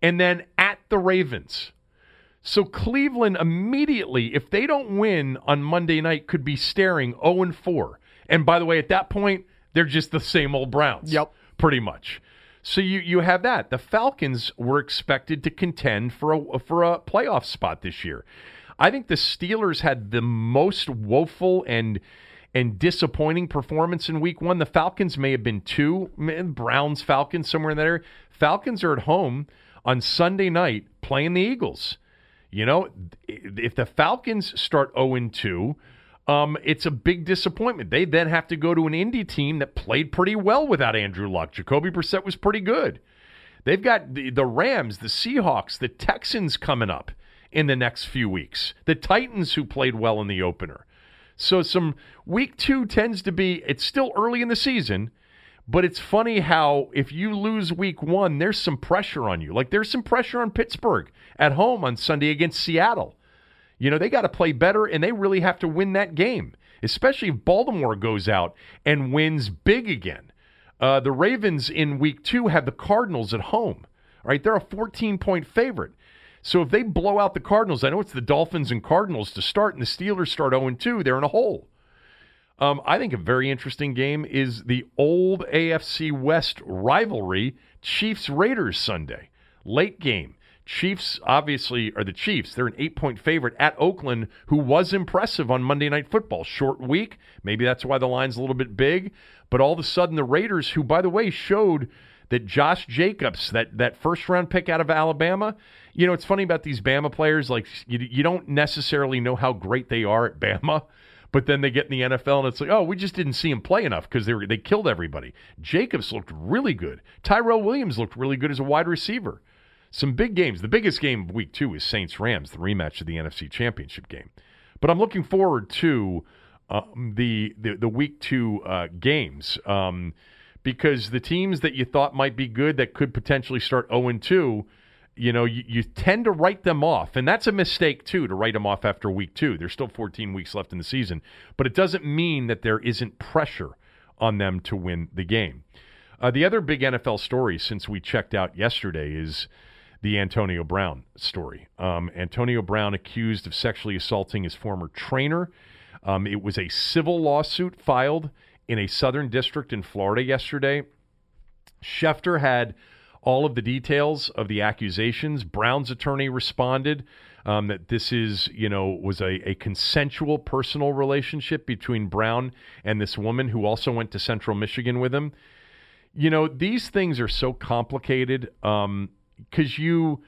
and then at the Ravens. So Cleveland immediately, if they don't win on Monday night, could be staring 0 and 4. And by the way, at that point, they're just the same old Browns. Yep. Pretty much. So you, you have that. The Falcons were expected to contend for a for a playoff spot this year. I think the Steelers had the most woeful and and disappointing performance in week one. The Falcons may have been two. Browns, Falcons, somewhere in there. Falcons are at home on Sunday night playing the Eagles. You know, if the Falcons start 0 2, um, it's a big disappointment. They then have to go to an Indy team that played pretty well without Andrew Luck. Jacoby Brissett was pretty good. They've got the, the Rams, the Seahawks, the Texans coming up in the next few weeks, the Titans who played well in the opener. So, some week two tends to be, it's still early in the season but it's funny how if you lose week one, there's some pressure on you. Like there's some pressure on Pittsburgh at home on Sunday against Seattle. You know, they got to play better and they really have to win that game, especially if Baltimore goes out and wins big again. Uh, the Ravens in week two have the Cardinals at home. Right? They're a 14 point favorite. So if they blow out the Cardinals, I know it's the Dolphins and Cardinals to start, and the Steelers start 0 2, they're in a hole. Um, I think a very interesting game is the old AFC West rivalry, Chiefs Raiders Sunday. Late game. Chiefs obviously are the Chiefs. They're an eight point favorite at Oakland, who was impressive on Monday Night Football. Short week. Maybe that's why the line's a little bit big. But all of a sudden, the Raiders, who, by the way, showed that Josh Jacobs, that, that first round pick out of Alabama, you know, it's funny about these Bama players. Like, you, you don't necessarily know how great they are at Bama but then they get in the NFL and it's like, oh, we just didn't see him play enough because they were, they killed everybody. Jacobs looked really good. Tyrell Williams looked really good as a wide receiver. Some big games. The biggest game of week two is Saints Rams, the rematch of the NFC Championship game. But I'm looking forward to um, the, the the week two uh, games um, because the teams that you thought might be good that could potentially start 0 2 you know, you, you, tend to write them off. And that's a mistake, too, to write them off after week two. There's still 14 weeks left in the season. But it doesn't mean that there isn't pressure on them to win the game. Uh, the other big NFL story since we checked out yesterday is the Antonio Brown story. Um, Antonio Brown accused of sexually assaulting his former trainer. Um, it was a civil lawsuit filed in a southern district in Florida yesterday. Schefter had all of the details of the accusations. Brown's attorney responded um, that this is, you know, was a, a consensual personal relationship between Brown and this woman who also went to Central Michigan with him. You know, these things are so complicated because you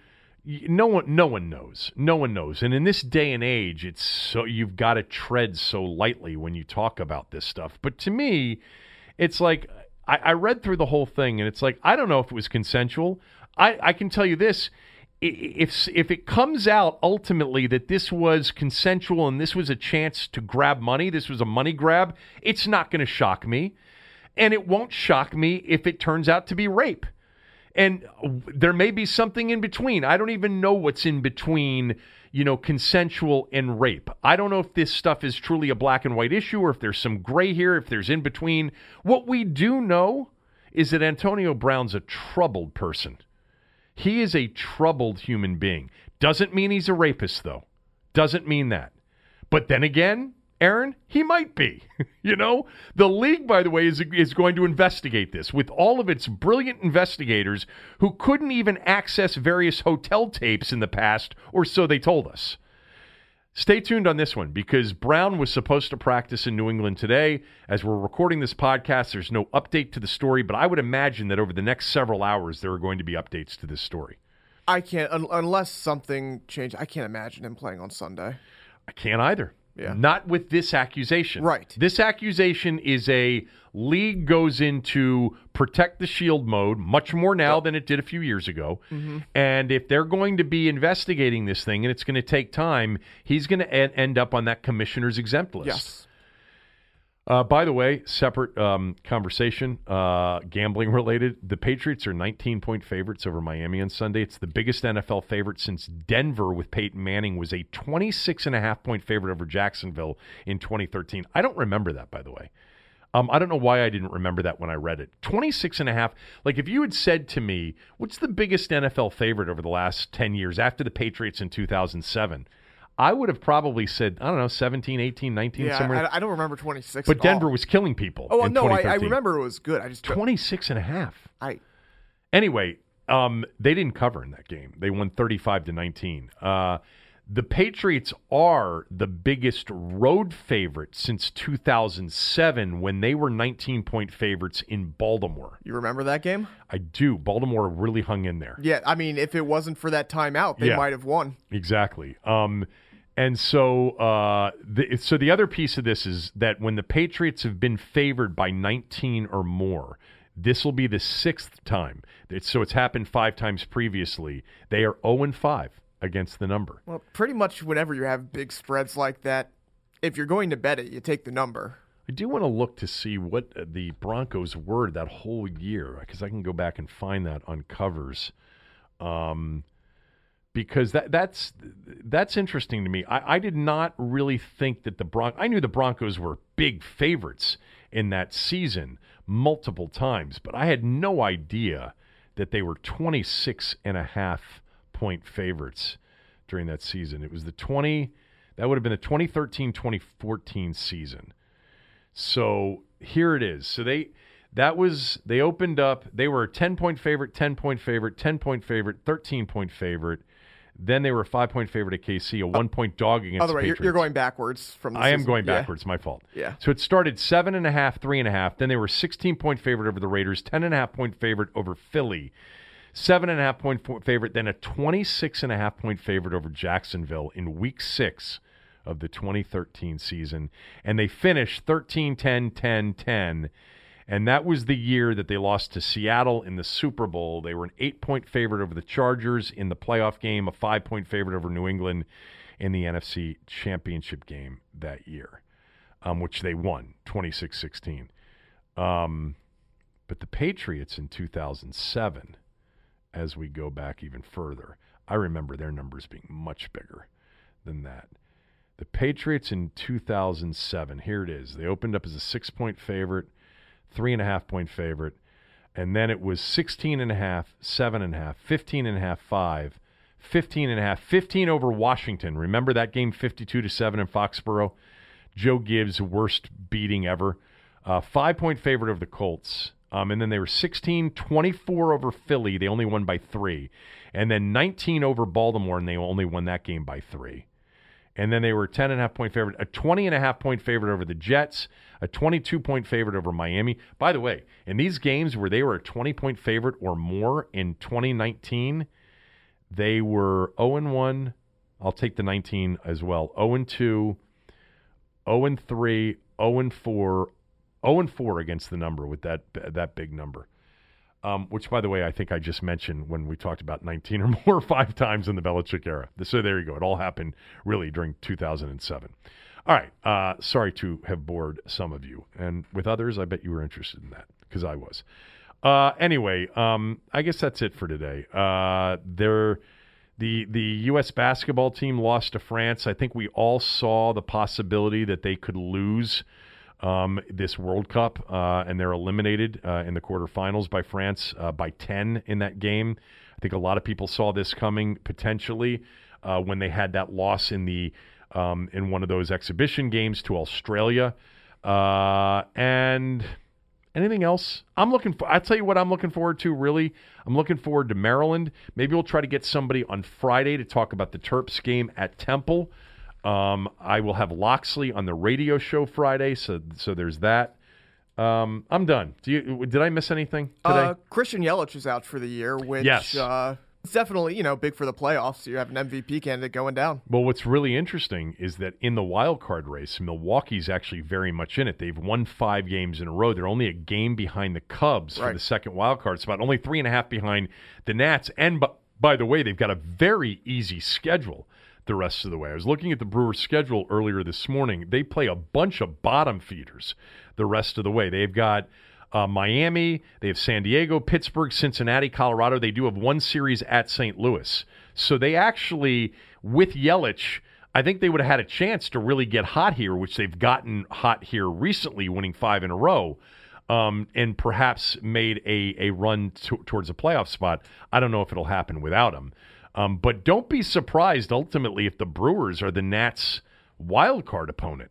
no one no one knows no one knows and in this day and age it's so you've got to tread so lightly when you talk about this stuff but to me it's like I, I read through the whole thing, and it's like I don't know if it was consensual. I, I can tell you this: if if it comes out ultimately that this was consensual and this was a chance to grab money, this was a money grab, it's not going to shock me, and it won't shock me if it turns out to be rape. And there may be something in between. I don't even know what's in between you know, consensual and rape. I don't know if this stuff is truly a black and white issue or if there's some gray here, if there's in between. What we do know is that Antonio Brown's a troubled person. He is a troubled human being. Doesn't mean he's a rapist, though. Doesn't mean that. But then again, Aaron, he might be. <laughs> you know, the league, by the way, is, is going to investigate this with all of its brilliant investigators who couldn't even access various hotel tapes in the past, or so they told us. Stay tuned on this one because Brown was supposed to practice in New England today. As we're recording this podcast, there's no update to the story, but I would imagine that over the next several hours, there are going to be updates to this story. I can't, un- unless something changed, I can't imagine him playing on Sunday. I can't either. Yeah. Not with this accusation. Right. This accusation is a league goes into protect the shield mode much more now than it did a few years ago. Mm-hmm. And if they're going to be investigating this thing and it's going to take time, he's going to end up on that commissioner's exempt list. Yes. Uh, by the way, separate um, conversation, uh, gambling related. The Patriots are 19 point favorites over Miami on Sunday. It's the biggest NFL favorite since Denver with Peyton Manning was a 26 and a half point favorite over Jacksonville in 2013. I don't remember that, by the way. Um, I don't know why I didn't remember that when I read it. 26 and a half. Like if you had said to me, what's the biggest NFL favorite over the last 10 years after the Patriots in 2007? I would have probably said, I don't know, 17, 18, 19, Yeah, somewhere. I, I don't remember 26. But Denver all. was killing people. Oh, well, no, I, I remember it was good. I just 26 and a half. I Anyway, um, they didn't cover in that game. They won 35 to 19. Uh, the Patriots are the biggest road favorite since 2007 when they were 19 point favorites in Baltimore. you remember that game? I do. Baltimore really hung in there. Yeah, I mean, if it wasn't for that timeout, they Yeah. might have won. Exactly. Um, and so, uh, the, so the other piece of this is that when the Patriots have been favored by 19 or more, this will be the sixth time. It's, so it's happened five times previously. They are 0 and 5 against the number. Well, pretty much whenever you have big spreads like that, if you're going to bet it, you take the number. I do want to look to see what the Broncos were that whole year because I can go back and find that on covers. Um, because that that's that's interesting to me. I, I did not really think that the Bron I knew the Broncos were big favorites in that season multiple times, but I had no idea that they were 26 and a half point favorites during that season. It was the 20 that would have been the 2013-2014 season. So here it is. So they that was they opened up. They were a ten point favorite, ten point favorite, ten point favorite, thirteen point favorite. Then they were a five point favorite at KC, a oh. one point dog against By the way, you're, Patriots. you're going backwards from. I am season. going Yeah. backwards. My fault. Yeah. So it started seven and a half, three and a half. Then they were 16 point favorite over the Raiders, 10 and a half point favorite over Philly, seven and a half point favorite, then a 26 and a half point favorite over Jacksonville in week six of the 2013 season. And they finished 13 10 10 10. And that was the year that they lost to Seattle in the Super Bowl. They were an eight point favorite over the Chargers in the playoff game, a five point favorite over New England in the NFC Championship game that year, um, which they won 26 16. Um, but the Patriots in 2007, as we go back even further, I remember their numbers being much bigger than that. The Patriots in 2007, here it is. They opened up as a six point favorite, three and a half point favorite, and then it was 16 and a half, seven and a half, 15 and a half, five, 15 and a half, 15 over Washington. Remember that game 52 to 7 in Foxborough? Joe Gibbs' worst beating ever. Uh, five point favorite of the Colts. Um, and then they were 16 24 over Philly. They only won by three. And then 19 over Baltimore, and they only won that game by three. And then they were a 10 and a half point favorite, a 20 and a half point favorite over the Jets, a 22 point favorite over Miami. By the way, in these games where they were a 20 point favorite or more in 2019, they were 0 and 1. I'll take the 19 as well. 0 and 2, 0 and 3, 0 and 4, 0 and 4 against the number with that that big number. Um, which, by the way, I think I just mentioned when we talked about 19 or more <laughs> five times in the Belichick era. So there you go. It all happened really during 2007. All right. Uh, sorry to have bored some of you. And with others, I bet you were interested in that because I was. Uh, anyway, um, I guess that's it for today. Uh, there, the the U.S. basketball team lost to France. I think we all saw the possibility that they could lose um, this World Cup, uh, and they're eliminated uh, in the quarterfinals by France uh, by 10 in that game. I think a lot of people saw this coming potentially uh, when they had that loss in the um, in one of those exhibition games to Australia. Uh, and anything else? I'm looking for. I'll tell you what I'm looking forward to. Really, I'm looking forward to Maryland. Maybe we'll try to get somebody on Friday to talk about the Terps game at Temple. Um, I will have Locksley on the radio show Friday, so so there's that. Um, I'm done. Do you? Did I miss anything today? Uh, Christian Yelich is out for the year, which Yes. uh, It's definitely, you know, big for the playoffs. You have an MVP candidate going down. Well, what's really interesting is that in the wild card race, Milwaukee's actually very much in it. They've won five games in a row. They're only a game behind the Cubs Right. for the second wild card spot, only three and a half behind the Nats. And by the way, they've got a very easy schedule the rest of the way. I was looking at the Brewers' schedule earlier this morning. They play a bunch of bottom feeders the rest of the way. They've got uh, Miami, they have San Diego, Pittsburgh, Cincinnati, Colorado. They do have one series at St. Louis. So they actually, with Yelich, I think they would have had a chance to really get hot here, which they've gotten hot here recently, winning five in a row. Um, and perhaps made a, a run to, towards a playoff spot. I don't know if it'll happen without him. Um, but don't be surprised ultimately if the Brewers are the Nats' wild card opponent.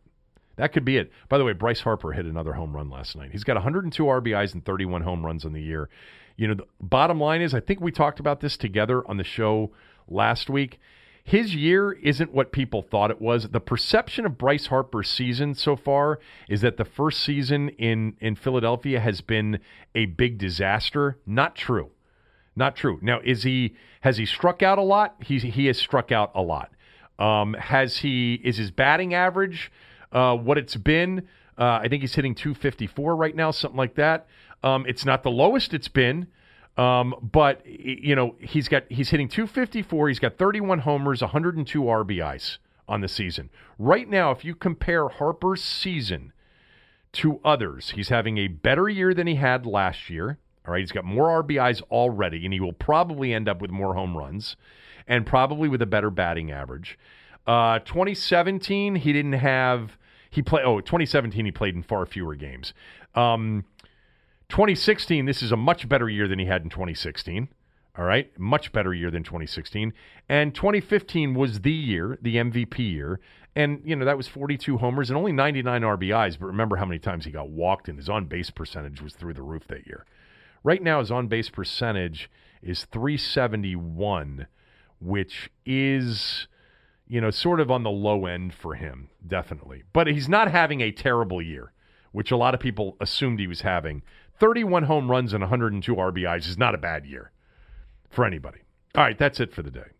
That could be it. By the way, Bryce Harper hit another home run last night. He's got 102 RBIs and 31 home runs on the year. You know, the bottom line is, I think we talked about this together on the show last week. His year isn't what people thought it was. The perception of Bryce Harper's season so far is that the first season in in Philadelphia has been a big disaster. Not true. Not true. Now, is he has he struck out a lot? He he has struck out a lot. Um, has he is his batting average uh, what it's been? Uh, I think he's hitting 254 right now, something like that. Um, it's not the lowest it's been, um, but you know he's got he's hitting 254. He's got 31 homers, 102 RBIs on the season. Right now, if you compare Harper's season to others. He's having a better year than he had last year. All right, he's got more RBIs already, and he will probably end up with more home runs and probably with a better batting average. Uh, 2017, he didn't have he play. Oh, 2017, he played in far fewer games. Um, 2016, this is a much better year than he had in 2016. All right, much better year than 2016. And 2015 was the year, the MVP year. And, you know, that was 42 homers and only 99 RBIs. But remember how many times he got walked, and his on base percentage was through the roof that year. Right now, his on base percentage is 371, which is, you know, sort of on the low end for him, definitely. But he's not having a terrible year, which a lot of people assumed he was having. 31 home runs and 102 RBIs is not a bad year for anybody. All right, that's it for the day.